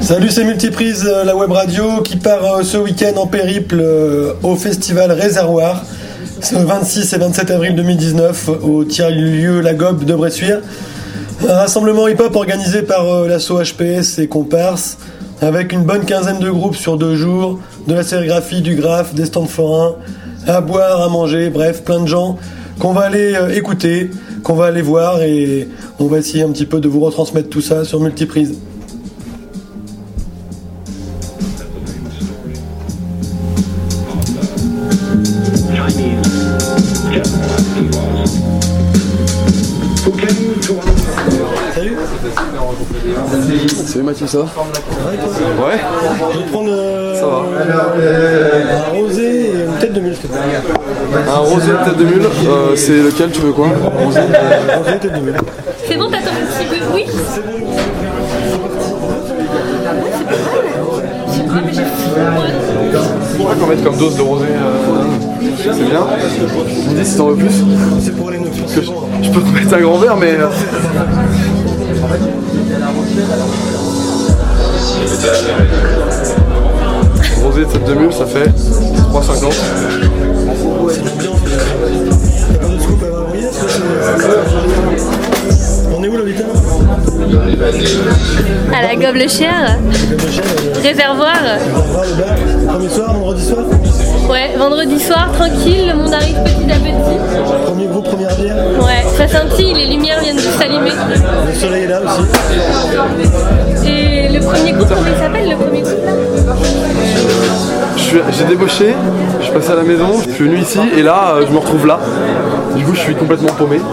Salut, c'est Multiprise, euh, la web radio qui part euh, ce week-end en périple euh, au festival Réservoir. Le 26 et 27 avril 2019 au tiers-lieu La Gobe de Bressuire. Un rassemblement hip-hop organisé par l'asso HPS et Comparse avec une bonne quinzaine de groupes sur deux jours, de la sérigraphie, du graphe, des stands forains, à boire, à manger, bref, plein de gens qu'on va aller écouter, qu'on va aller voir et on va essayer un petit peu de vous retransmettre tout ça sur Multiprise. Salut Salut Mathieu, ça va? Ouais Je vais prendre euh, Ça va. un rosé et une tête de mule, s'il te plaît. Rosé tête de mule, euh, c'est lequel tu veux quoi Rosé Rosé, tête de mule. C'est bon, t'attends un petit peu Oui Je crois qu'on mette comme dose de rosé. euh, c'est bien. Tu me dis si t'en veux plus C'est pour les neufs. Que je, je peux te mettre un grand verre, mais. euh, Rosé tête de mule, ça fait 3,50. À la réservoir. Voir le bar. Premier soir, vendredi soir. Ouais, vendredi soir, tranquille, le monde arrive petit à petit. Premier groupe, première bière. Ouais, ça scintille, les lumières viennent de s'allumer. Le soleil est là aussi. Et le premier groupe, comment il s'appelle le premier groupe là? J'ai débauché, je suis passé à la maison, je suis venu ici et là euh, je me retrouve là. Du coup je suis complètement paumé. Là,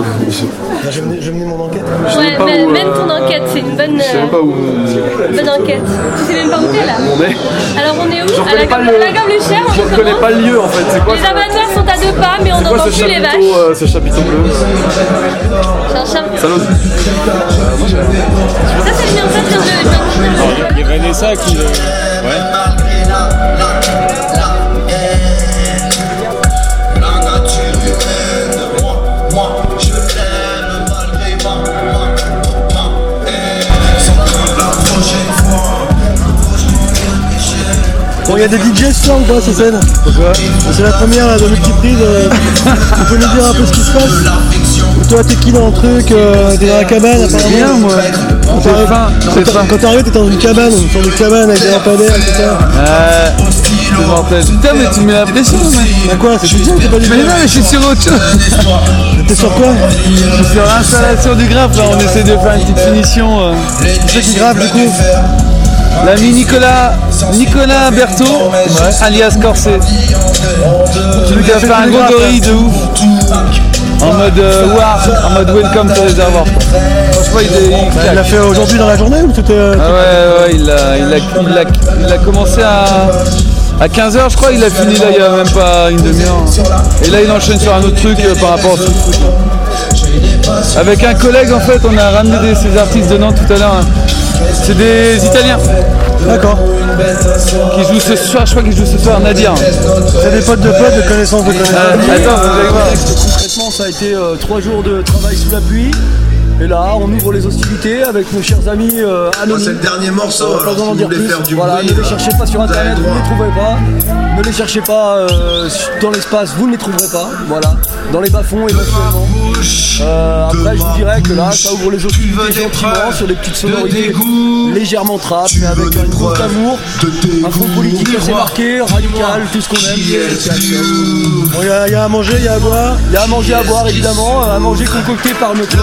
je vais mener- je mon enquête. Je Ouais, même pas mène, où, euh, mène ton enquête, c'est une bonne, Je sais même pas euh, où bonne enquête. Tu sais même pas où t'es là on est. Alors on est où Je À la, gobe- le, la gobeletière, on je reconnais commence pas le lieu en fait. C'est quoi Les ça amateurs sont à deux pas, mais on C'est n'entend plus les vaches. euh, ce chapiteau bleu C'est un chat. Salut. Ça, c'est bien, ça, vient de- Il y a Vanessa qui. euh, ouais. A des DJ ce soir ou pas sur scène C'est la première là, de multiprise. euh, tu peux nous dire un peu ce qui se passe? Toi, t'es qui dans le truc euh, T'es dans la cabane apparemment? Bien, moi. Quand C'est quand t'es- t'arrives, t'es dans une cabane, une sorte de cabane avec des lampadaires, etc. Euh. Putain, mais tu me mets la pression, mec. Bah quoi? C'est ou c'est pas du Mais non, mais je suis sur autre chose. T'es sur quoi? Je suis sur l'installation du graphe, là. On essaie de faire une petite finition. euh. C'est qui grave du coup L'ami Nicolas, Nicolas Berthaud, alias Corset. Celui qui a fait un Grégory de ouf. En mode euh, war, en mode welcome to réservoir. quoi. Franchement, il, est- il Bah, Il l'a fait aujourd'hui dans la journée ou c'était. euh, Ah ouais, ouais, il a, il a, il a, il a commencé à, à 15h, je crois, il a fini là il y a même pas une demi-heure. Et là, il enchaîne sur un autre truc euh, par rapport au street foot. Avec un collègue, en fait, on a ramené des, ces artistes de Nantes tout à l'heure. hein. C'est des Italiens D'accord. qui jouent ce soir, je crois qu'ils jouent ce soir, Nadir. C'est des potes de potes, de connaissances de Euh, connaissances. attends, vous allez voir. Concrètement, ça a été euh, trois jours de travail sous la pluie. Et là, on ouvre les hostilités avec nos chers amis euh, anonymes. C'est le dernier morceau, Euh, alors besoin si d'en vous dire voulez plus. faire du voilà, bruit, ne les euh, cherchez pas sur internet, vous ne les trouverez pas. Ne les cherchez pas euh, dans l'espace, vous ne les trouverez pas. Voilà, dans les bas-fonds éventuellement. Euh, après, je vous dirais que là, ça ouvre les hostilités gentiment sur des petites sonorités légèrement trap, mais avec une dose d'amour, un fond politique assez marqué, radical, tout ce qu'on aime. Bon, il y, a- il y a à manger, il y a à boire. Il y a à manger à boire évidemment, à manger concocté par notre,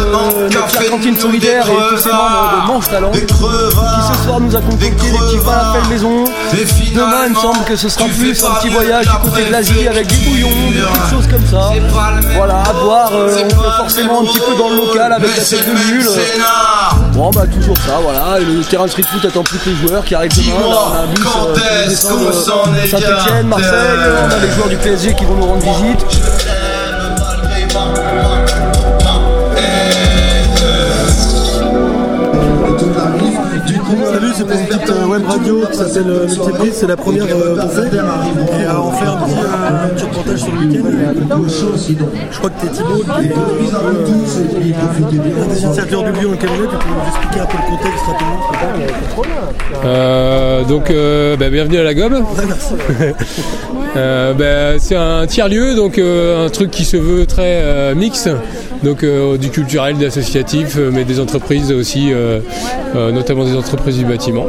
chère cantine solidaire et tous ses membres de Manche Talent qui ce soir nous a concocté des petits falafels maison. Demain il me semble que ce sera plus un petit voyage du côté de l'Asie avec des bouillons, des petites choses comme ça. Voilà, à boire, euh, on fait forcément un petit peu dans le local avec la tête de mule. Bon bah toujours ça, voilà, et le terrain de street foot attend plus que les joueurs qui arrivent demain. Là, on a un bus euh, qui nous descend de Saint-Etienne, Marseille, on a les joueurs du PSG qui vont nous rendre visite. Salut, c'est pour une petite euh, web radio qui s'appelle euh, Multiprise, c'est la première euh, qu'on fait. Et euh, on fait un petit, euh, petit reportage sur le week-end. Je crois que t'es Thibaut, qui est euh, un peu, euh, un des initiateurs du lequel on est, tu peux nous expliquer un peu le contexte rapidement Euh, donc, euh, bah, bienvenue à la Gobe. Euh, bah, c'est un tiers-lieu, donc euh, un truc qui se veut très euh, mixte, donc euh, du culturel, de l'associatif, euh, mais des entreprises aussi, euh, euh, notamment des entreprises du bâtiment.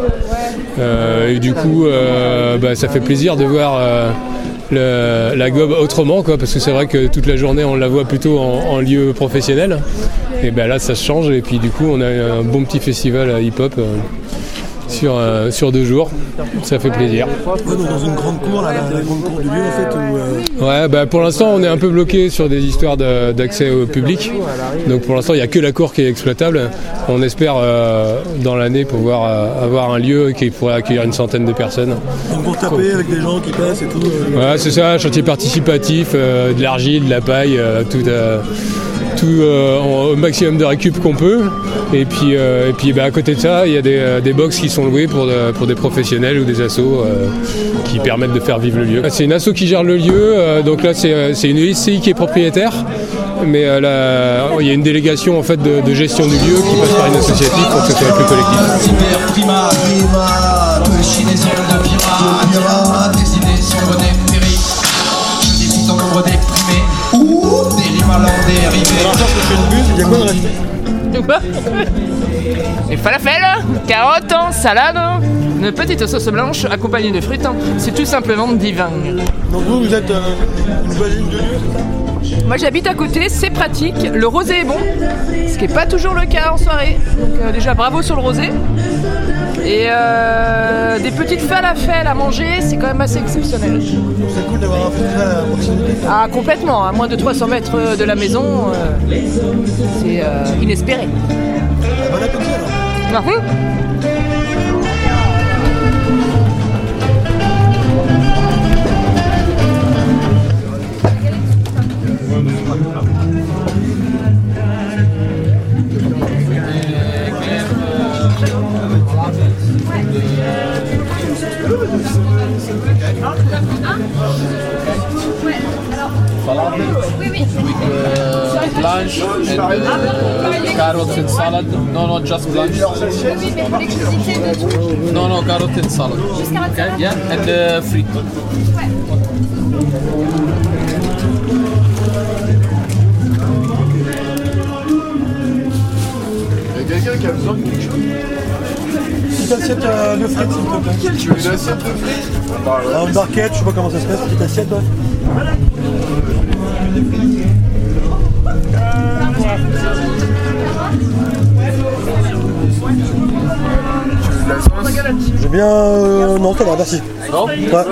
Euh, et du coup, euh, bah, ça fait plaisir de voir euh, la Gobe autrement, quoi, parce que c'est vrai que toute la journée on la voit plutôt en, lieu professionnel. Et ben là, ça change, et puis du coup, on a un bon petit festival à hip-hop. Sur, euh, sur deux jours. Ça fait plaisir. Ouais, donc dans une grande cour, là, la, la grande cour du lieu en fait, où euh, Ouais, bah pour l'instant, on est un peu bloqué sur des histoires de- d'accès au public. Donc pour l'instant, il n'y a que la cour qui est exploitable. On espère euh, dans l'année pouvoir avoir un lieu qui pourrait accueillir une centaine de personnes. une cour tapée avec des gens qui passent et tout. Ouais, c'est ça, chantier participatif, de l'argile, de la paille, tout, tout euh, au maximum de récup qu'on peut. Et puis, euh, et puis bah, à côté de ça, il y a des, euh, des box qui sont loués pour, pour des professionnels ou des assos qui permettent de faire vivre le lieu. C'est une asso qui gère le lieu, donc là c'est une SCI qui est propriétaire. Mais il y a une délégation en fait de, de gestion du lieu qui passe par une associative pour que ce soit plus collectif. Dérivés. Il y a quoi de resté Des falafels, carottes, salade, une petite sauce blanche accompagnée de frites. C'est tout simplement divin. Donc vous, vous êtes euh, une voisine de lieu, c'est ça? Moi j'habite à côté, c'est pratique, le rosé est bon, ce qui n'est pas toujours le cas en soirée. Donc euh, déjà bravo sur le rosé. Et euh, des petites falafels à manger, c'est quand même assez exceptionnel. C'est cool d'avoir un festival à proximité. Ah complètement, à moins de 300 mètres de la maison, euh, c'est euh, inespéré. Bon appétit alors. Just blanche. No, no, carrot and salad. Okay, yeah, and uh, frites. Il y a quelqu'un qui a besoin de quelque chose Petite assiette euh, de frites, s'il te plaît. Tu veux une assiette de frites? Bah ouais. Une barquette, je sais pas comment ça se passe, petite assiette, ouais. J'ai bien. euh, non, ça va, merci. Non Ouais.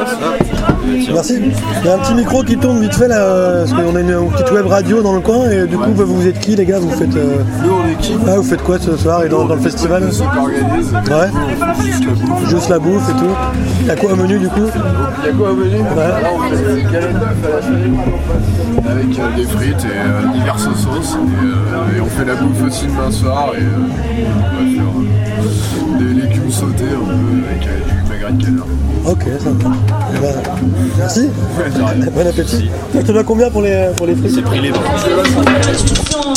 Merci. Il y a un petit micro qui tourne vite fait là, euh, parce qu'on a une petite web radio dans le coin et du coup vous vous êtes qui les gars Vous faites euh, Nous on est qui ah, vous faites quoi ce soir et dans, dans le festival organisent. Ouais. Juste la bouffe et tout. Il y a quoi au menu du coup Il y a quoi au menu Là on fait des galettes d'œufs à la chaîne. Avec euh, des frites et euh, diverses sauces. Et, euh, et on fait la bouffe aussi demain soir et un peu avec euh, du magret de canard. Ok, ça va. Eh ben, merci. Bon appétit. Tu te dois combien pour les, pour les frites?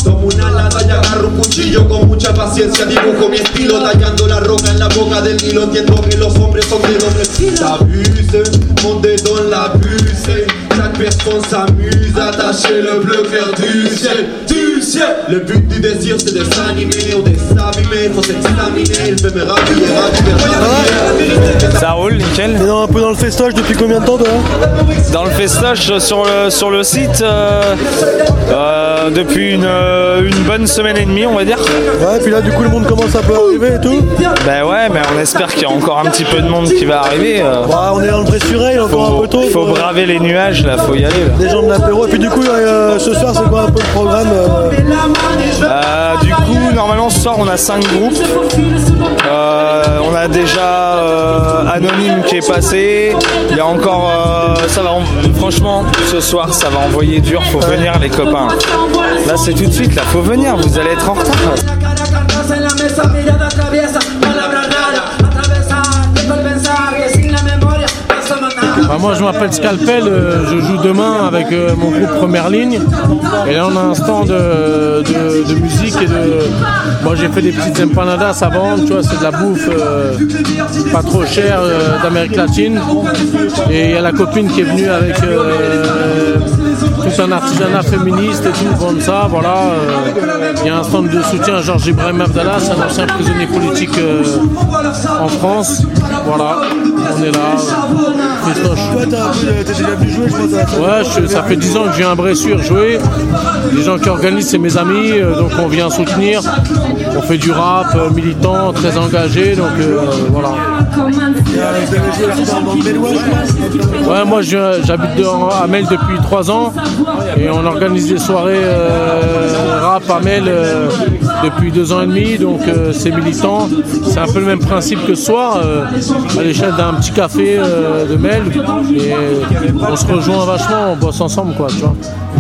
Tomo una lata y agarro un cuchillo con mucha paciencia. Dibujo mi estilo tallando la roca en la boca del Nilo Entiendo que los hombres son de doble filo T'abuses, mon dedo en la puce Chaque personne s'amuse à tâcher le bleu clair du ciel. Du ciel. Le but du désir c'est de s'animer de s'abîmer Faut s'examiner, il peut me rhabiller, rhabiller Ça roule, nickel. T'es dans- un peu dans le festoche depuis combien de temps toi Dans le festoche sur le, sur le site euh, euh, depuis une, euh, une bonne semaine et demie, on va dire. Ouais, puis là du coup le monde commence un peu à arriver et tout. Ben ouais, mais on espère qu'il y a encore un petit peu de monde qui va arriver. euh. Bah, on est dans le Bressuret, encore un peu tôt. Faut braver les nuages là, faut y aller. là. Gens de l'apéro. Et puis du coup, euh, ce soir, c'est quoi un peu le programme euh, Euh, du coup, normalement ce soir on a 5 groupes. Euh, on a déjà euh, Anonyme qui est passé. Il y a encore. euh, ça va. en- Franchement, ce soir ça va envoyer dur. Faut venir les copains. Là c'est tout de suite. Là faut venir. Vous allez être en retard. Bah, moi je m'appelle Scalpel, euh, je joue demain avec euh, mon groupe Première Ligne. Et là on a un stand de, de- de musique et de. Moi j'ai fait des petites empanadas vendre, tu vois, c'est de la bouffe euh, pas trop chère euh, d'Amérique latine. Et il y a la copine qui est venue avec euh, tout un artisanat féministe et tout comme ça, voilà. euh, Il y a un stand de soutien à Georges Ibrahim Abdallah, c'est un ancien prisonnier politique euh, en France. Voilà, on est là. euh, festoche. Toi, déjà vu jouer, je pense. Ouais, ça fait 10 ans que je viens à Bressure jouer. Les gens qui organisent, c'est mes amis, euh, donc on vient soutenir. On fait du rap euh, militant, très engagé, donc euh, voilà. Ouais, moi j'habite à Mel depuis 3 ans et on organise des soirées euh, rap à Mel euh, depuis 2 ans et demi, donc euh, c'est militant. C'est un peu le même principe que ce soir, à l'échelle d'un petit café de Mel. Et on se rejoint vachement, on bosse ensemble quoi, tu vois.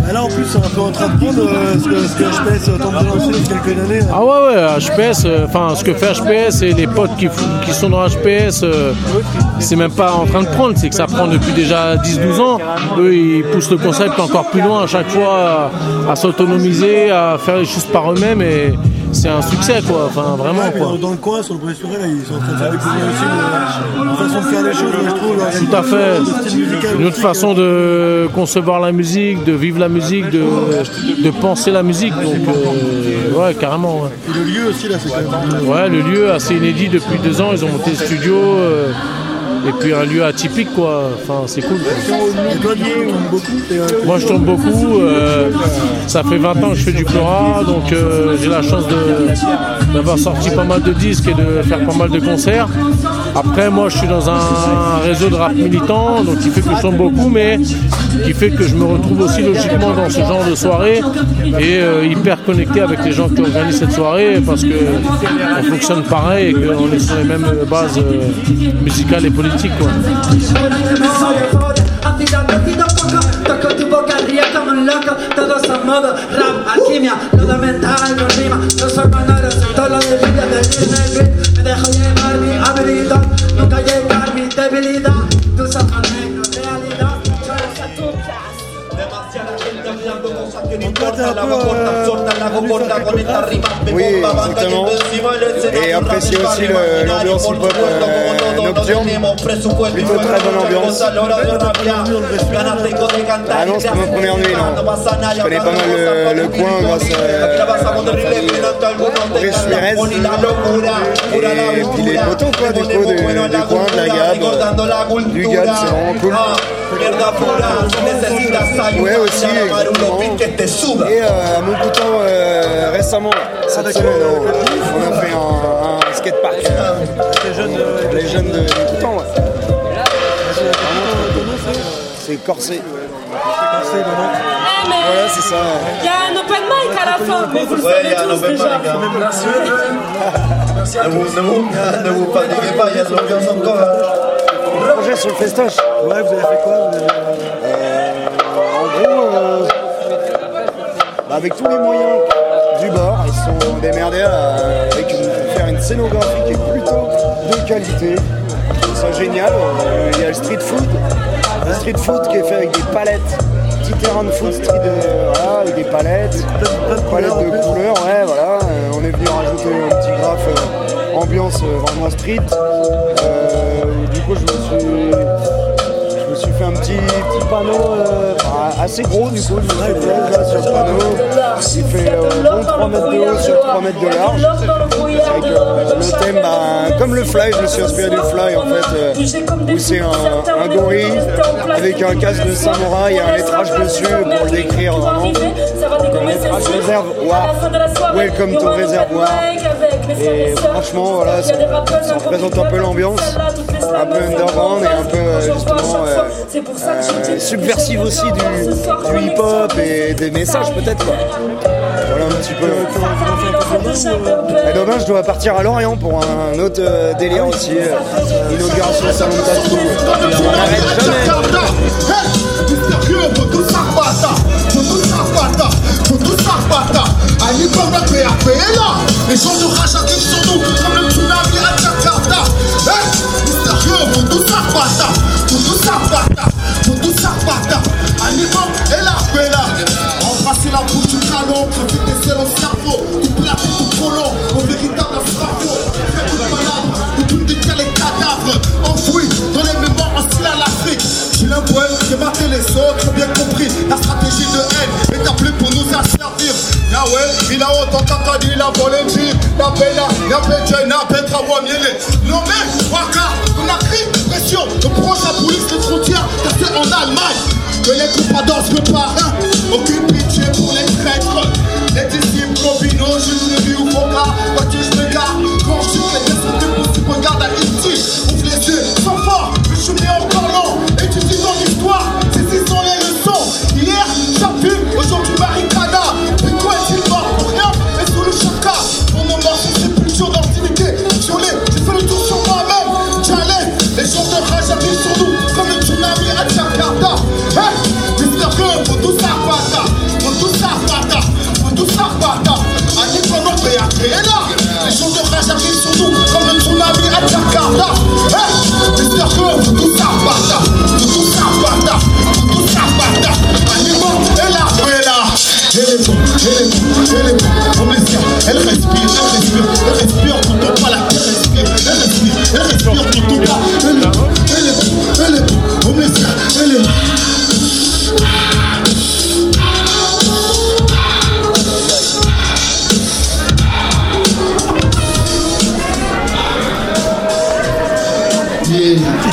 Ah, Là, en plus, c'est un peu en train de prendre euh, ce que, HPS tente de lancer quelques années. Ah ouais ouais HPS, euh, enfin ce que fait HPS et les potes qui sont dans HPS, euh, c'est même pas en train de prendre, c'est que ça prend depuis déjà 10-12 ans. Eux ils poussent le concept encore plus loin à chaque fois, à, à s'autonomiser, à faire les choses par eux-mêmes et c'est un succès quoi, enfin vraiment Ouais, quoi. dans, le coin, sur le Bressuret, là, ils sont en train de faire découvrir aussi une, façon de faire les choses, je trouve. Tout à fait. Une autre façon de concevoir la musique, de vivre la musique, de, de penser la musique. Donc, euh, ouais, carrément. ouais. Et le lieu aussi, là, c'est. Ouais, le lieu assez inédit depuis deux ans. Ils ont monté le studio. euh, et puis un lieu atypique, quoi. Enfin, c'est cool. quoi. Moi, je tourne beaucoup. euh, ça fait 20 ans que je fais du Cora, donc euh, j'ai la chance d'avoir sorti pas mal de disques et de faire pas mal de concerts. Après, moi, je suis dans un réseau de rap militant, donc qui fait que je tourne beaucoup, mais qui fait que je me retrouve aussi logiquement dans ce genre de soirée et euh, hyper connecté avec les gens qui organisent cette soirée parce que on fonctionne pareil et qu'on est sur les mêmes bases euh, musicales et politiques. Quoi. contabilidade. Oui, exactement. Et apprécier aussi l'ambiance por hip-hop, supuesto, euh, como todo, no nocturne. tenemos presupuesto, Plutôt très bonne ambiance. Ah y non, c'est gracias ma première nuit, non. no pasa nada, Je connais pas mal le, le coin grâce à Et puis les quoi, du coup, du, du coin, de la du. Gab, c'est vraiment cool. Ah, mierda pura, si necesitas ayuda, Ouais, aussi, llama a Marulo exactement. Pin que te suba. Et euh, à mon coup de temps, euh, récemment, cette semaine, on, on a fait un, un skatepark. Les jeunes de, les jeunes de, de Coutan, ouais. C'est corsé. Voilà, c'est ça. Il y a un open mic à la fin, mais vous le Ouais, il y savez a un tous déjà. hein. Ne vous, ne vous, ne vous fatiguez pas, il y a de l'ambiance encore. hein. Projet sur le festoche. Ouais, vous avez fait quoi avec tous les moyens du bord, ils sont démerdés à, avec une- faire une scénographie qui est plutôt de qualité. Ça génial. Euh, Il y a le street food, le street food qui est fait avec des palettes, petit terrain de foot street, euh, voilà, avec des palettes, palettes de couleurs, ouais, voilà. Euh, on est venu rajouter un petit graphe euh, ambiance euh, vraiment street. Euh, du coup, je me suis je me suis fait un petit, petit panneau euh, assez gros du coup, suis fait là sur le panneau. Il fait euh, bon 3 mètres de haut sur 3 mètres de large. Avec euh, le thème, bah, comme le fly, je me suis inspiré du fly en fait, euh, où c'est un, un gorille avec un casque de samouraï et un lettrage dessus pour le décrire vraiment. Un lettrage réservoir. Welcome to réservoir. Et franchement, voilà, ça, ça représente un peu l'ambiance, un peu underground et un peu euh, justement euh, euh, subversive aussi du, du hip-hop et des messages peut-être quoi. Voilà un petit peu. Et demain, je dois partir à Lorient pour un autre euh, délire aussi, euh, inauguration salon de tatou. On n'arrête jamais. La PRP est là Les gens nous Comme le tsunami à Jakarta Hey, Dieu, Mundu Sapata, Sapata, animant et la bella. Embrasser la bouche du canon, profiter c'est le cerveau, couper la tête du colon, au véritable cerveau. Faites une balade, où tout les cadavres, enfouis dans les mémoires anciennes à l'Afrique. J'ai un poème qui les autres, bien compris, la stratégie de haine est appelée pour nous asservir. Yahweh, il a autant la volée, la bella, la pétienne, la pétra, voie. Les troubadours se parrain, aucune pitié pour les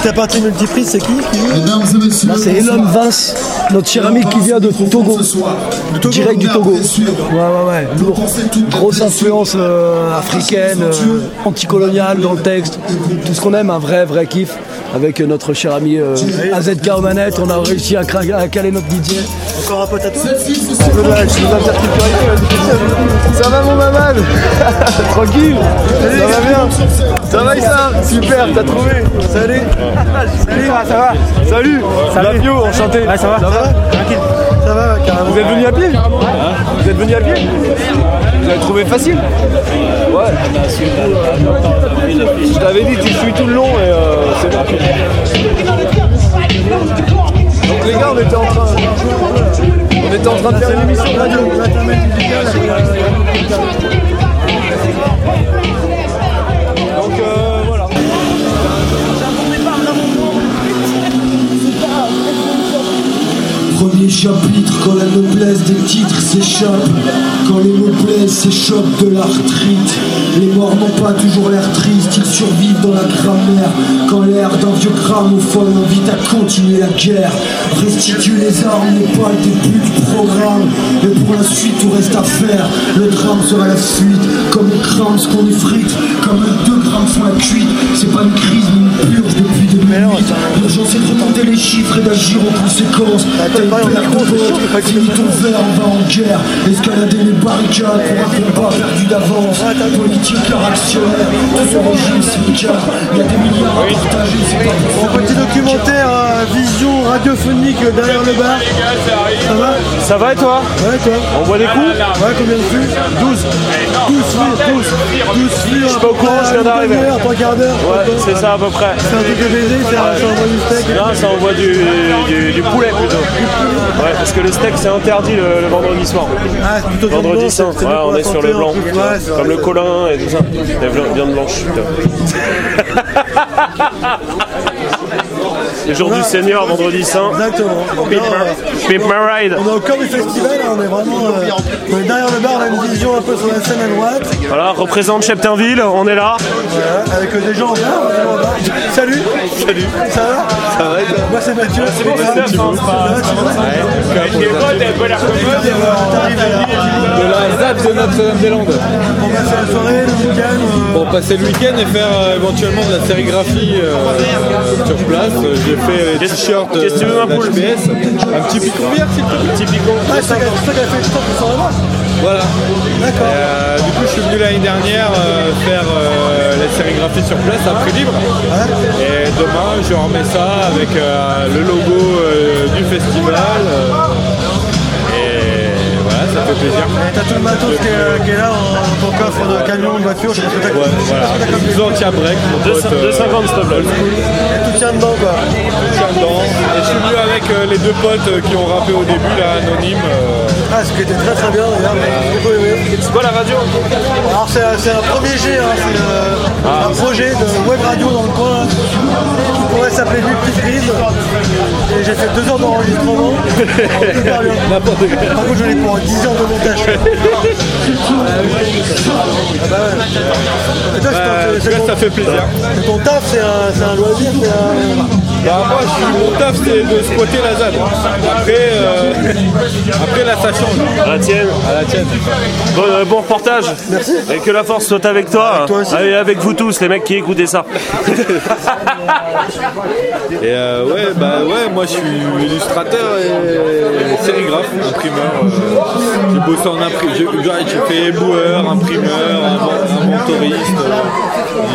Il t'appartient multiprise, c'est qui qui Là, c'est Elon Vince, notre cher ami qui vient de Togo. Direct du Togo. Ouais, ouais, ouais. Lourd. Grosse influence euh, africaine, euh, anticoloniale dans le texte. Tout ce qu'on aime, un vrai, vrai kiff. Avec notre cher ami euh, AZK aux manettes, on a réussi à caler notre DJ. Encore un pote à toi Ça va mon maman? Tranquille Ça va bien? Ça va ça Super, t'as trouvé Salut Salut ça va Salut Salut Bio, enchanté Ouais, ça va Ça va Tranquille. Ça va, carrément. Vous êtes venu à pied Vous êtes venu à pied Vous avez trouvé facile Ouais Je t'avais dit, tu suis tout le long et euh, c'est bon. Donc les gars, on était en train, on était en train de faire une émission de radio. Premier chapitre, quand la noblesse des titres s'échappe, quand les mots plaisent de l'arthrite. Les morts n'ont pas toujours l'air tristes, ils survivent dans la grammaire. Quand l'air d'un vieux gramophone invite à continuer la guerre, restitue les armes n'est pas le début du programme. Mais pour la suite, tout reste à faire. Le drame sera la fuite, comme les crânes qu'on effrite, comme les deux grammes font la cuite. C'est pas une crise, mais une purge depuis 2008. L'urgence est de remonter les chiffres et d'agir en conséquence. Ton verre, on va en guerre. Escalader les barricades pour un combat perdu d'avance. Politique car actionnaire, tout ce régime syndicat. Il y a des milliards à partager, c'est pas pour Mon petit documentaire vision radiophonique derrière le bar. Ça va Ça va et toi Ouais, toi On voit des coups Ouais, combien de flux 12. 12 flux, 12. 12 flux. Je suis pas au courant, je viens d'arriver. Trois quarts d'heure. Ouais, c'est ça à peu près. C'est un truc de baiser, c'est un ça envoie du steak. Non, ça envoie du poulet plutôt. Ouais, parce que le steak c'est interdit le, le vendredi soir. Ah, c'est plutôt Vendredi saint, ouais, on est sur le blanc. Ouais, Comme le colin et tout ça. La vi- viande blanche. Le jour du Seigneur, vendredi saint. Exactement. My ride. On est au cœur du festival, hein, on est vraiment euh, on est derrière le bar, on a une vision un peu sur la scène à droite, Voilà, représente Cheptainville, on est là. voilà, avec euh, des gens en bar. Salut Salut. Ça va Ça va Moi c'est Mathieu. C'est bon, c'est va, Mathieu. va, va. de la ZAP de Notre-Dame-des-Landes. Pour passer la soirée, le week-end. euh, Pour passer le week-end et faire éventuellement de la sérigraphie sur place, j'ai fait les t-shirts ma poule d'HPS. Un petit picon bière, s'il te plaît. Petit picon. Ah, c'est qui fait le temps pour. Voilà. D'accord. Euh, du coup, je suis venu l'année dernière euh, faire euh, la sérigraphie sur place à prix libre. Et demain, je remets ça avec euh, le logo euh, du festival. Euh, ça fait plaisir. T'as tout le matos qui est, qui est là en, ton coffre de camion, de voiture, je sais pas ce que t'as Ouais, voilà. Tout anti-break, mon pote. euh, 2,50 s'il te plaît. Et tout tient dedans quoi. tout tient dedans. Et je suis venu avec euh, les deux potes euh, qui ont rappé au début, là, anonyme. euh, Ah, ce qui était très très bien d'ailleurs, mais j'ai beaucoup aimé. C'est quoi la radio Alors c'est c'est un premier G, hein, c'est euh, Ah. un projet de web radio dans le coin là, qui pourrait s'appelait Multiprise. Et j'ai fait deux heures d'enregistrement. Super bien. N'importe quoi. Par contre, j'en ai pour 10 heures de montage. Ah bah ouais. Et toi, c'est ton- Bah, ton- ça fait plaisir. ton taf, c'est un, c'est un loisir, c'est un... Bah, moi, je suis, mon taf, c'est de squatter la ZAD. Après, euh, après là, ça change. À la tienne. À la tienne. Bon, euh, bon reportage. Merci. Et que la force soit avec toi. hein. Et avec vous tous, les mecs qui écoutez ça. Et euh, ouais, bah ouais, moi je suis illustrateur et sérigraphe, imprimeur. euh, j'ai bossé en imprimeur, j'ai j'ai fait éboueur, imprimeur, invent- inventoriste.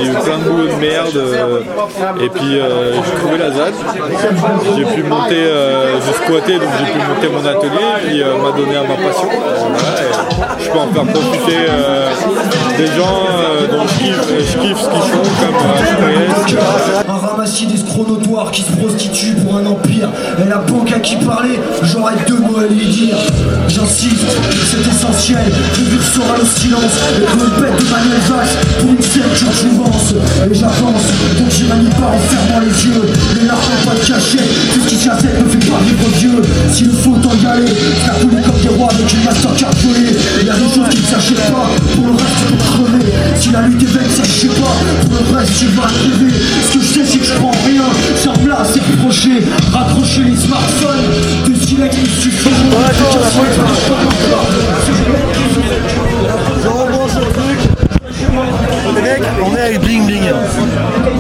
j'ai eu plein de boulot de merde. euh, et puis euh, j'ai trouvé la ZAD. J'ai pu monter, euh, j'ai donc j'ai pu monter mon atelier. Puis euh, m'a donné à ma passion. Et je peux en faire profiter euh, des gens euh, dont je kiffe, ce qu'ils font, comme euh. Un ramassis d'escrocs notoires qui se prostituent pour un empire. Et la banque à qui parler, j'aurais deux mots à lui dire. J'insiste, c'est essentiel. Vivre sera le silence. Et que le bête de Manuel Valls pour une scène que jouvence. Et j'avance, donc je manie pas en fermant les yeux. Les larmes n'ont pas de cachet. Tout ce qui s'assède ne fait pas vivre Dieu. S'il faut t'en y aller, la folie comme des rois avec une mastercard volée. Il y a des choses qui ne s'achètent pas. Pour le reste, tu peux crever. Si la lutte est vaine, ça je sais pas. Pour le reste, tu vas rêver. Ce que je sais, c'est que je prends rien. Sur place, c'est projet. Raccrocher les smartphones. De silex, il suffit. Les mecs, on est avec Bling Bling.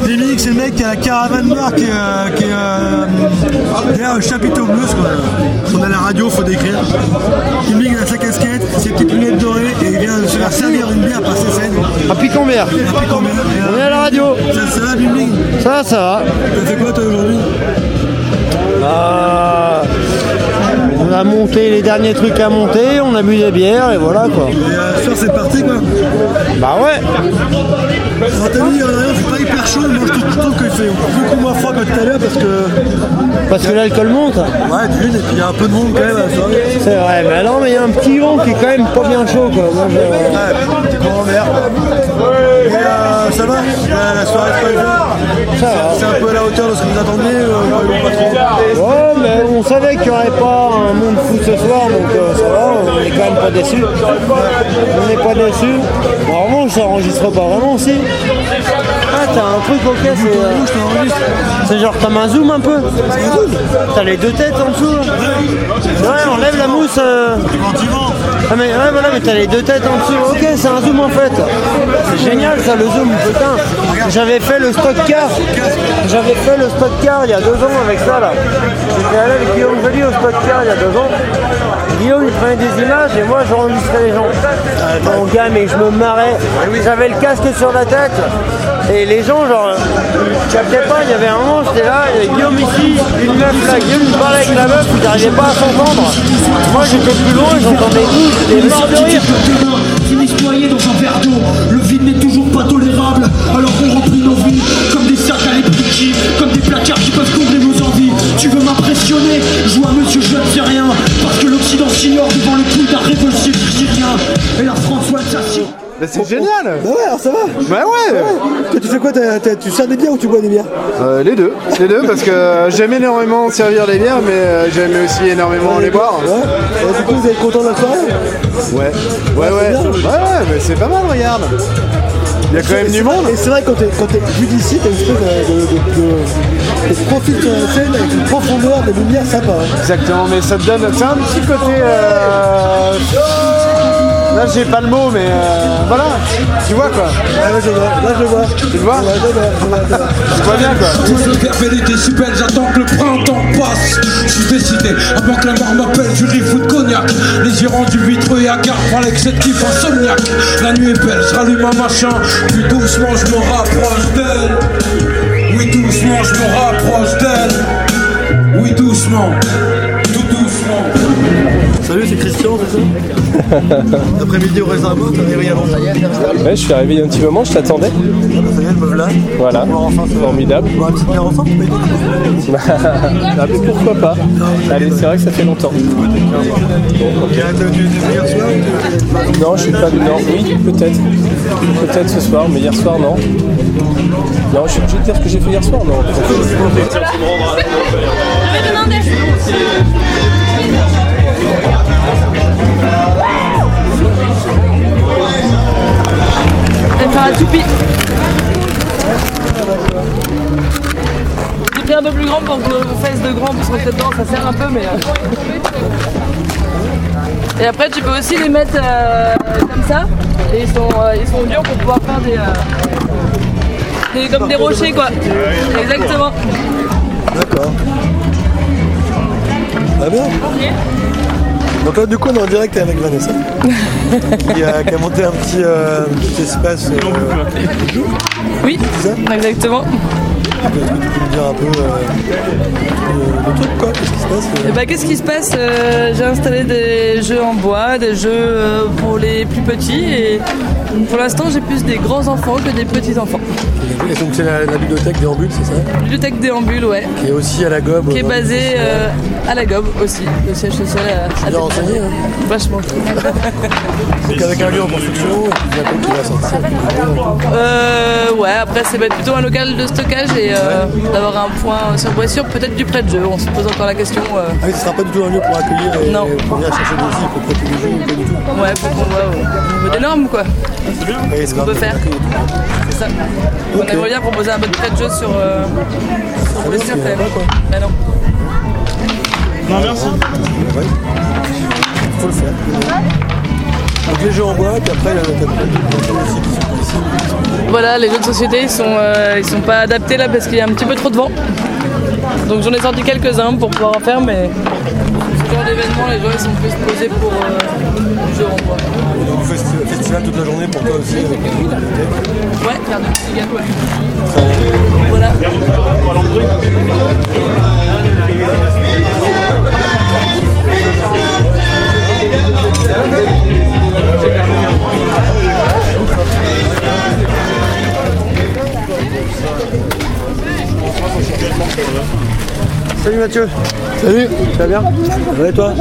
Bling Bling, c'est le mec qui a la caravane noire qui est, euh, qui est euh, derrière le chapiteau bleu. On a la radio, faut décrire. Bling Bling il a sa casquette, ses petites lunettes dorées et il vient de se faire servir une bière par ses scènes. À Picambert. On est à la radio. Ça, ça va, Bling Bling? Ça va, ça va. T'as fait quoi toi aujourd'hui? Ah, on a monté les derniers trucs à monter, on a bu des bières et voilà quoi. Et euh, soir, c'est parti quoi. Bah ouais. Alors t'as dit, euh, c'est pas hyper chaud, moi je trouve- qu'il fait beaucoup moins froid que tout à l'heure parce que. Parce que l'alcool monte. Ouais, d'une, et puis il y a un peu de monde quand même à soirée. C'est vrai, mais non, mais il y a un petit vent qui est quand même pas bien chaud quoi. Moi, je- Ouais, grand merde. Ça va la, la soirée. C'est un peu à la hauteur de ce que vous attendiez euh, pas trop Ouais, mais on savait qu'il n'y aurait pas un monde fou ce soir, donc euh, ça va, on est quand même pas déçus. On n'est pas déçus. En revanche, ça enregistre pas vraiment aussi. Ah, t'as un truc ok, c'est. euh, c'est genre, t'as un zoom un peu T'as les deux têtes en dessous. Ouais, on lève la mousse. euh. Ah, mais ouais, voilà, mais t'as les deux têtes en dessous. Ok, c'est un zoom en fait. C'est génial ça, le zoom, putain. J'avais fait le stock car. J'avais fait le stock car il y a deux ans avec ça là. J'étais allé avec Guillaume Joly au stock car il y a deux ans. Guillaume il prenait des images et moi j'enregistrais les gens. Mon gars mais je me marrais. J'avais le casque sur la tête et les gens genre ils captaient pas, il y avait un moment j'étais là, il y avait Guillaume ici, une meuf là, Guillaume il parlait avec la meuf, ils n'arrivaient pas à s'entendre. Moi j'étais plus loin, j'entendais tout, j'étais mort de rire. C'est génial Bah ouais, alors ça va Bah ouais Toi, tu fais quoi t'as- t'as- Tu sers des bières ou tu bois des bières? Euh, Les deux, les deux parce que euh, j'aime énormément servir les bières mais euh, j'aime aussi énormément les boire. Ouais. Et du coup, vous êtes content de la soirée? Ouais, ouais, ouais, ouais, ouais, mais c'est pas mal, regarde. Il y a quand même du monde. Et c'est vrai, quand t'es quand t'es vu d'ici, t'as une espèce de, de, de, de, de profil sur la scène avec une profondeur, des lumières sympa. hein. Exactement, mais ça te donne. C'est un petit côté. euh, Là, j'ai pas le mot, mais euh, voilà. Tu vois quoi là, je vois, là, je vois. Tu le vois Ouais, je vois, je vois, je vois. Tu vois bien quoi Tous les perfidité super, j'attends que le printemps passe. Je suis décidé, avant que la mort m'appelle, du riff ou de cognac. Les yeux rendus vitreux et hagards par l'excès kiff insomniaque. La nuit est belle, je rallume un machin, puis doucement je me rapproche d'elle. Oui, doucement je me rapproche d'elle. Oui, doucement, tout doucement. Salut, c'est Christian, c'est ça Après-midi au réservoir, t'es arrivé avant. Ça y est, Ouais, je suis arrivé il y a un petit moment, je t'attendais. ça y est, me voilà. Voilà, formidable. On va un petit bière ensemble, tu peux Ah, mais pourquoi pas Allez, c'est vrai que ça fait longtemps. hier soir Non, je suis pas. Non, oui, peut-être. Peut-être ce soir, mais hier soir, non. Non, je suis obligé de dire ce que j'ai fait hier soir, non Je vais demander. Un toupie. J'ai pris un peu plus grand pour que nos fesses de grand puissent rentrer dedans, ça sert un peu mais... euh. Et après tu peux aussi les mettre euh, comme ça, et ils sont, euh, ils sont durs pour pouvoir faire des... euh, des- comme des rochers quoi. Exactement. D'accord. Très bien. Donc là, du coup, on est en direct avec Vanessa, qui, a, qui a monté un petit, euh, un petit espace. euh, Oui, exactement. Est-ce que tu peux nous dire un peu bah, qu'est-ce qui se passe Euh, J'ai installé des jeux en bois, des jeux euh, pour les plus petits et pour l'instant j'ai plus des grands enfants que des petits enfants. Et donc, c'est la, la bibliothèque Déambule, c'est ça? Bibliothèque déambule, ouais. Qui est aussi à la gobe. Qui est euh, basée euh, à la Gobe aussi, le siège social à, à bien renseigné, hein? Vachement. Donc, avec un lieu en construction, et puis bientôt qui va sortir. Euh, ouais, après c'est bah, plutôt un local de stockage et euh, d'avoir un point sur Boissure, peut-être du prêt de jeu. On se pose encore la question. Ah ce sera pas du tout un lieu pour accueillir et Non. pour venir chercher des livres pour prêter des jeux ou pas du tout. Ouais, faut qu'on voit au niveau des normes quoi. Et Ce qu'on peut faire. C'est ça. On aimerait bien proposer un peu de prêt de jeu sur, euh, sur Boissure quand même. Bah non. Non, merci. Ouais. Faut le faire. Donc les jeux en bois, puis après, ici. Voilà, les jeux de société ils sont, euh, ils sont pas adaptés là parce qu'il y a un petit peu trop de vent. Donc j'en ai sorti quelques-uns pour pouvoir en faire, mais ce genre d'événement, les gens ils sont plus posés pour euh, le jeu en bois. Et donc, vous faites festival toute la journée pour toi aussi bibliothèque. Ouais, faire des petits gâteaux. Voilà. Salut Mathieu. Salut. Ça va bien et toi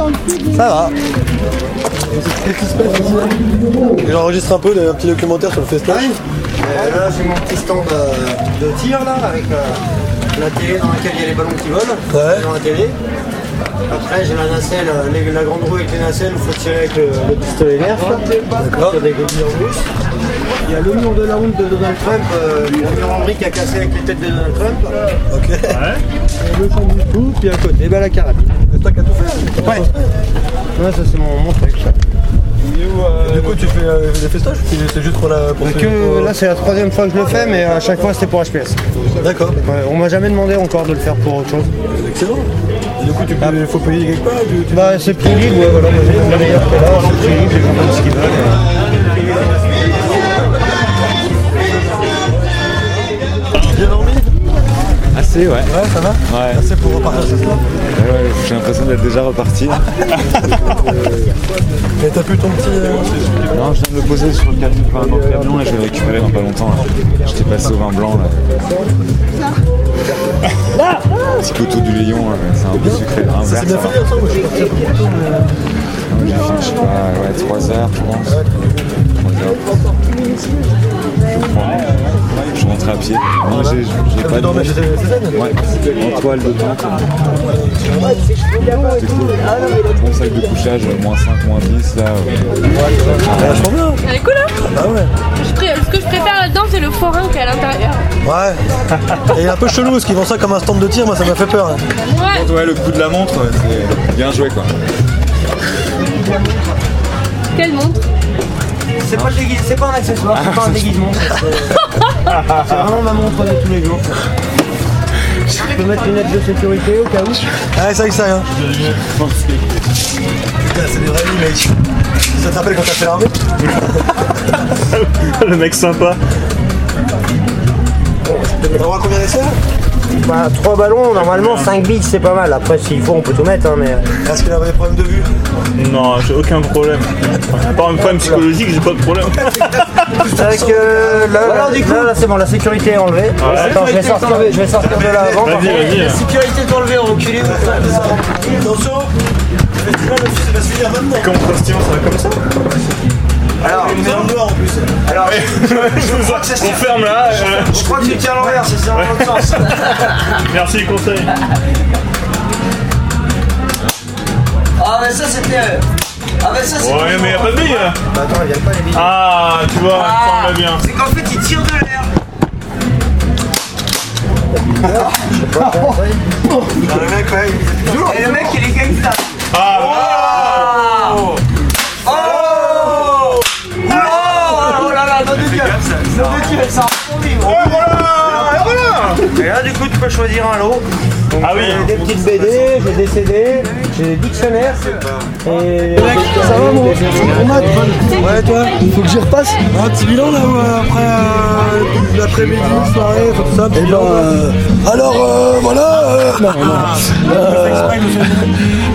Ça va. Qu'est-ce qui se passe ici Et J'enregistre un peu un petit documentaire sur le festival. Euh, là, j'ai mon petit stand euh, de tir là, avec euh, la télé dans laquelle il y a les ballons qui volent dans la télé. Après, j'ai la nacelle, euh, les- la grande roue avec les nacelles où il faut tirer avec le, le pistolet nerf. D'accord. Des en. Il y a le mur de la honte de Donald Trump, euh, le mur en brique à casser avec les têtes de Donald Trump. Ok. Et le champ du tout, puis à côté, bah, la carabine. C'est toi qui as tout fait Ouais. Ouais, ça c'est mon, mon truc. ça. Du coup, tu fais euh, des festoches ou c'est- juste pour la. Pour Donc, euh, là, c'est la troisième fois que je le fais, mais à chaque fois c'était pour HPS. D'accord. on m'a jamais demandé encore de le faire pour autre chose. Excellent. Et du coup, tu peux, faut payer quelque part tu- Bah, c'est prix libre, ouais, voilà. Moi, j'ai mon meilleur que là, c'est prix libre, Ouais. Ouais, ça va Ouais. Assez pour repartir ce soir Ouais, ouais, j'ai l'impression d'être déjà reparti. Et t'as pu ton petit. euh, non, je viens de le poser sur le camion, enfin, dans le camion et je vais le récupérer dans pas longtemps. là. J'étais passé au vin blanc là. Petit poteau du Lyon, là, c'est un peu sucré. Un Ça s'est bien ça fait moi je suis parti un peu plus tôt, mais. Non, J'ai fait, je sais pas, ouais, 3 heures, je pense. 3 heures. Je rentre à pied. Non, j'ai j'ai pas de Ouais, en toile de tente. C'était cool. Bon sac de couchage, moins 5, moins 10, là. Ah, vachement bien. Elle est cool hein Ah ouais. Ce que je préfère là-dedans, c'est le forain qui est à l'intérieur. Ouais. Et un peu chelou parce qu'ils font ça comme un stand de tir, moi ça m'a fait peur. hein. Ouais. Ouais, le coup de la montre, c'est bien joué quoi. Quelle montre? C'est pas, c'est pas un accessoire, c'est pas un déguisement. C'est vraiment ma montre de tous les jours. Je peux mettre une lettre de sécurité au cas où. Ah, ça y est, ça y est. hein. Putain, c'est des vrais vies, mec. Ça te rappelle quand t'as fait l'armée Le mec sympa. On aura combien d'essais Bah, 3 ballons, normalement 5 bits c'est pas mal. Après, s'il faut, on peut tout mettre. Hein, mais... Est-ce qu'il avait des problèmes de vue? Non, j'ai aucun problème. À part un problème psychologique, j'ai pas de problème. Avec euh, là, là, là, là, c'est bon, la sécurité est enlevée. Ouais. Attends, je vais sortir de, je vais sortir de là avant. Vas-y, vas-y. La sécurité est enlevée, reculez. Attention Le festival aussi, ça va se finir maintenant. Comme Christian, ça va comme ça? Alors, en plus. Alors, je crois que c'est On ferme là. euh. Je crois que tu tiens à l'envers, c'est ça dans l'autre sens. Merci, conseil. Ah, mais ça c'était. euh, Ah, mais ça c'est. Ouais, mais y a pas de billes. là. Bah, attends, il y a pas les billes. Ah, tu vois, Ah, ça me va bien. C'est qu'en fait, il tire de l'air. le mec, ouais. Et le mec, il est gangsta. Ah, Oh Oh Oh Oh là là, nom de Dieu Nom de Dieu, ça Et voilà Et voilà Et là, du coup, tu peux choisir un lot. Donc, Ah oui. j'ai Des petites BD, j'ai des CD, j'ai des dictionnaires. Et. Ça va mon, Ouais toi Faut que j'y repasse Un petit bilan là après euh, l'après-midi, soirée, tout ça Et ben euh, alors euh, voilà euh, non, non. Euh,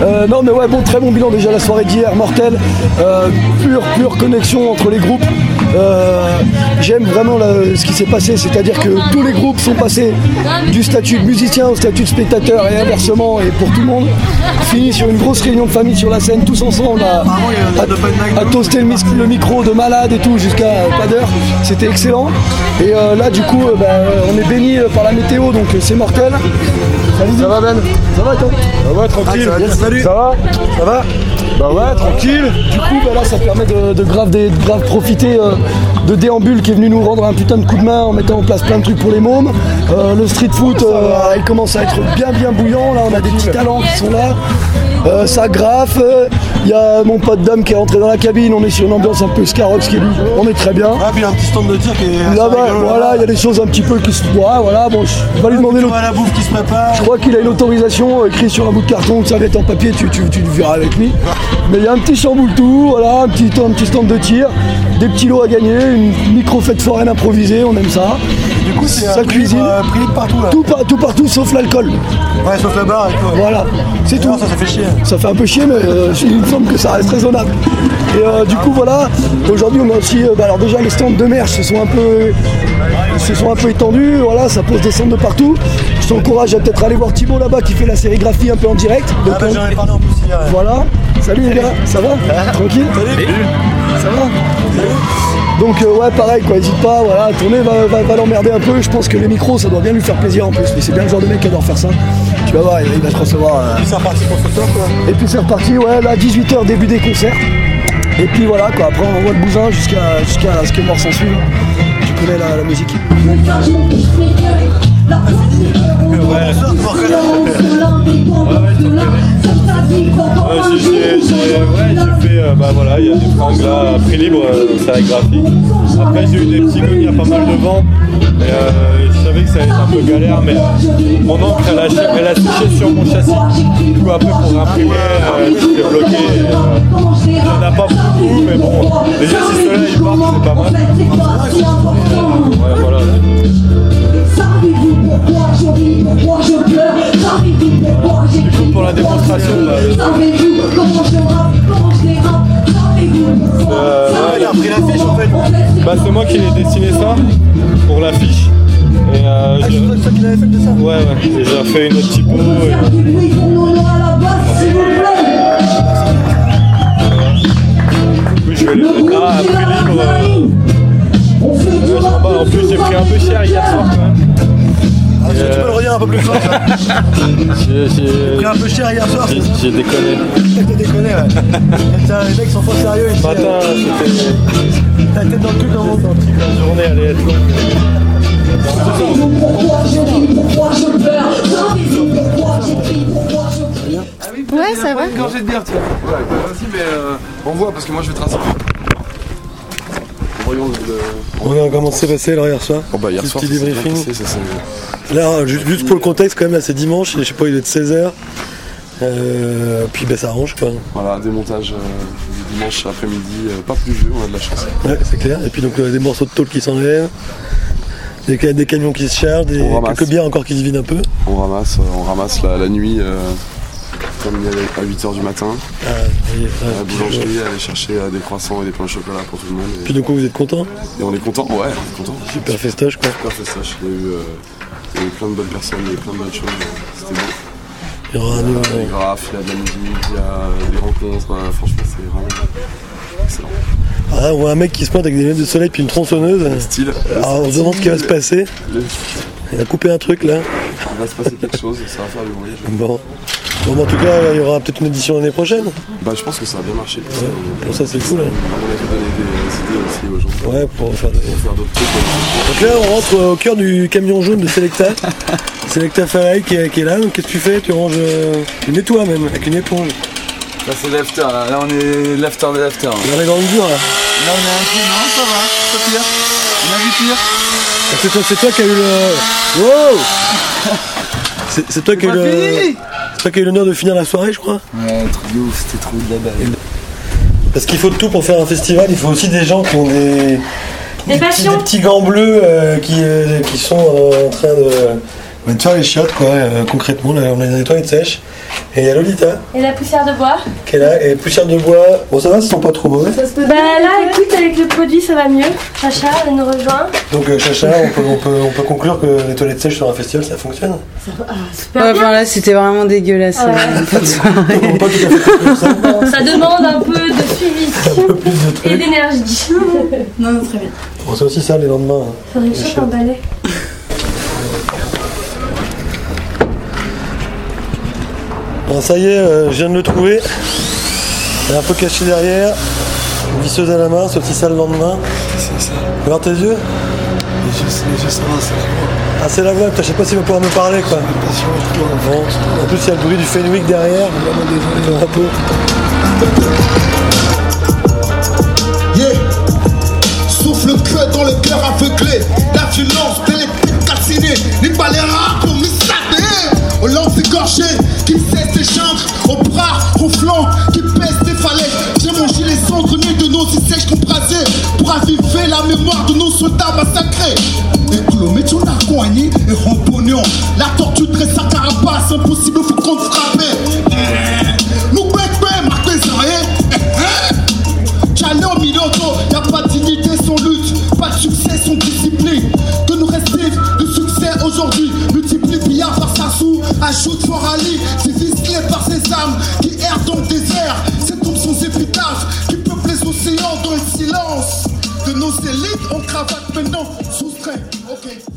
euh, non mais ouais bon très bon bilan déjà la soirée d'hier, mortel euh, pure pure connexion entre les groupes J'aime vraiment la- ce qui s'est passé, c'est-à-dire que tous les groupes sont passés du statut de musicien au statut de spectateur et inversement et pour tout le monde. Fini sur une grosse réunion de famille sur la scène, tous ensemble à, à, à toaster le, mis- le micro de malade et tout jusqu'à euh, pas d'heure. C'était excellent. Et euh, là du coup euh, bah, euh, on est béni euh, par la météo donc euh, c'est mortel. Salut, ça va Ben? Ça va toi? Ça va tranquille. salut. Ça va? Ça va? Bah ouais tranquille. Du coup bah, là ça permet de, de grave, de grave profiter euh, de Déambule qui est venu nous rendre un putain de coup de main en mettant en place plein de trucs pour les mômes. Euh, le street foot euh, il commence à être bien bien bouillant. Là on a des petits talents qui sont là. Euh, ça graffe, il y a mon pote Dame qui est rentré dans la cabine, on est sur une ambiance un peu Scarox qui est on est très bien. Ah, puis il y a un petit stand de tir qui est. Là-bas, voilà, il y a des choses un petit peu qui se voient, voilà, bon, je vais lui demander Tu vois la bouffe qui se prépare. Je crois qu'il a une autorisation euh, écrite sur un bout de carton, de serviette en papier, tu, tu, tu le verras avec lui. Mais il y a un petit chamboule tout, voilà, un petit, un petit stand de tir, des petits lots à gagner, une micro fête foraine improvisée, on aime ça. Du coup, c'est prix cuisine. euh, prix partout là. Tout, par- tout partout sauf l'alcool. Ouais, sauf la barre et tout. ouais. Voilà, c'est tout. Non, ça, ça fait chier. Ça fait un peu chier, mais euh, il me semble que ça reste raisonnable. Et euh, du coup, voilà, aujourd'hui, on a aussi, euh, bah, alors déjà, les stands de merch se sont un peu, se sont un peu étendus. Voilà, ça pose des stands de partout. Je t'encourage à peut-être aller voir Thibaut là-bas qui fait la sérigraphie un peu en direct. Donc, Ah, bah, j'en ai parlé en plus hier. voilà. Salut les gars, ça va? Tranquille? Ça va? Donc euh, ouais pareil quoi, hésite pas, voilà, tourner va, va- va l'emmerder un peu, je pense que les micros ça doit bien lui faire plaisir en plus, mais c'est bien le genre de mec qui adore faire ça. Tu vas voir, il, il va te recevoir. euh, Puis c'est reparti pour ce soir quoi. et puis c'est reparti, ouais, là 18h début des concerts. Et puis voilà quoi, après on envoie le bousin jusqu'à jusqu'à ce que mort s'en suive. Tu connais la, la musique. Ouais, j'ai fait, euh, bah voilà, il y a des fringues là, prix libre, euh, donc sérigraphie. Après j'ai eu des petits goûts, il y a pas mal de vent. Et, euh, je savais que ça allait être un peu galère, mais mon encre elle a, elle a séché sur mon châssis. Du coup après pour imprimer, euh, j'étais bloqué. et, euh, il n'y en a pas beaucoup, mais bon, déjà si ceux-là ils partent, c'est pas mal. Voilà. Coup pour la démonstration, Euh, ouais, Il a repris l'affiche en fait. Bah c'est moi qui ai dessiné ça pour l'affiche. Et euh, Ah, je- c'est toi qui l'avais fait de ça Ouais ouais, et j'ai fait une autre typo. et- Oui je vais les mettre là, à prix libre. euh, en plus j'ai pris un peu cher hier soir quand même. Ah, tu, Et, tu peux euh, le redire un peu plus fort ça. J'ai j'ai- pris un peu cher hier soir, j'ai- déconné. T'as déconné ouais. Les mecs sont pas sérieux ici. Matin c'était T'as la tête dans le cul comme on la journée allait être longue. Ouais, ça va. Quand j'ai de bière, tiens. Ouais, bah, vas-y, mais euh, on voit parce que moi je vais tracer. Voyons le. On a comment c'est passé là hier soir Bon, bah, hier Petit soir, petit débriefing. passé, ça Là, ju- juste pour le contexte, quand même, là c'est dimanche, je sais pas, il est de 16h. Euh, puis ben, ça arrange quoi. Voilà, démontage euh, dimanche après-midi, euh, pas pluvieux, on a de la chance. Ouais, c'est clair. Et puis donc euh, des morceaux de tôle qui s'enlèvent, des, ca- des camions qui se chargent, des, On quelques bières encore qui se vident un peu. On ramasse, on ramasse la, la nuit, comme il est à 8h du matin, Ah, oui, à la boulangerie, euh, aller chercher euh, des croissants et des pains au chocolat pour tout le monde. Et, Puis donc vous êtes content et on est content, ouais, on est content. Super festoche quoi. Super festoche, il y a eu, euh, il y a eu plein de bonnes personnes, il y a eu plein de bonnes choses, c'était beau. Il y aura un nouveau- Il y a des graphes, il y a de la musique, il y a des rencontres, euh, franchement c'est vraiment excellent. Ah, on voit un mec qui se pointe avec des lunettes de soleil puis une tronçonneuse. Style. Alors on se demande ce qui va se passer. Il a coupé un truc là. Il va se passer quelque chose, ça va faire du bruit. Bon. Bon, en tout cas, il y aura peut-être une édition l'année prochaine. Bah, je pense que ça a bien marché. Pour ça, Pour ça, c'est cool. hein. À mon avis, donner des idées aussi aux gens. Ouais, pour faire des... Pour faire d'autres trucs. Donc là, on rentre au cœur du camion jaune de Selecta. Selecta Farai qui est, qui est là. Donc qu'est-ce que tu fais? Tu ranges. euh, Tu nettoies même avec une éponge. Là c'est l'after, là. Là, on est l'after de l'after. On arrive dans le dur là. Là on est un peu, non ça va, pas pire. On a vu pire. C'est toi, c'est toi qui as eu le. Wow C'est c'est toi qui as eu le. C'est toi qui as eu l'honneur de finir la soirée, je crois. Ouais, truc de ouf, c'était trop de la balle. Parce qu'il faut de tout pour faire un festival. Il faut aussi des gens qui ont des. Des petits, des petits gants bleus euh, qui, euh, qui sont euh, en train de. De faire les chiottes, quoi. euh, concrètement, là, on a des toilettes sèches. Et il y a Lolita Et la poussière de bois qui est là. Et poussière de bois. Bon, ça va, ils sont pas trop mauvais. Bah là, écoute, avec le produit, ça va mieux. Sacha, elle nous rejoint. Donc, euh, Chacha, on peut, on, peut, on peut conclure que les toilettes sèches sur un festival, ça fonctionne. Super Ouais, bien. enfin là, c'était vraiment dégueulasse. Ah ouais. euh, cette soirée. Bon, ça demande un peu de suivi et d'énergie. Non, non, très bien. Bon, c'est aussi ça les lendemains. hein. Faudrait que Les un balai. Bon, ça y est, euh, je viens de le trouver. Il est un peu caché derrière. Une visseuse à la main, c'est aussi ça le lendemain. C'est ça. Tes yeux. Les yeux, c'est les yeux, ça va, c'est la voix. Ah, c'est la voix, je sais pas s'il va pouvoir me parler quoi. Bon, en plus, il y a le bruit du Fenwick derrière. Un peu. Et rampognon La tortue dresse sa carapace Impossible, faut qu'on frappe Nous bêtes, Martin Zaré J'allais au Miloto, y'a pas de dignité sans lutte, pas de succès sans discipline. Que nous reste-t-il de succès aujourd'hui Multiplie billard par sa sou, ajoute fort Ali, divisé par ses âmes qui errent dans le désert. C'est tombes sans épitaphe qui peuplent les océans dans le silence. De nos élites en cravate maintenant soustrait. Ok.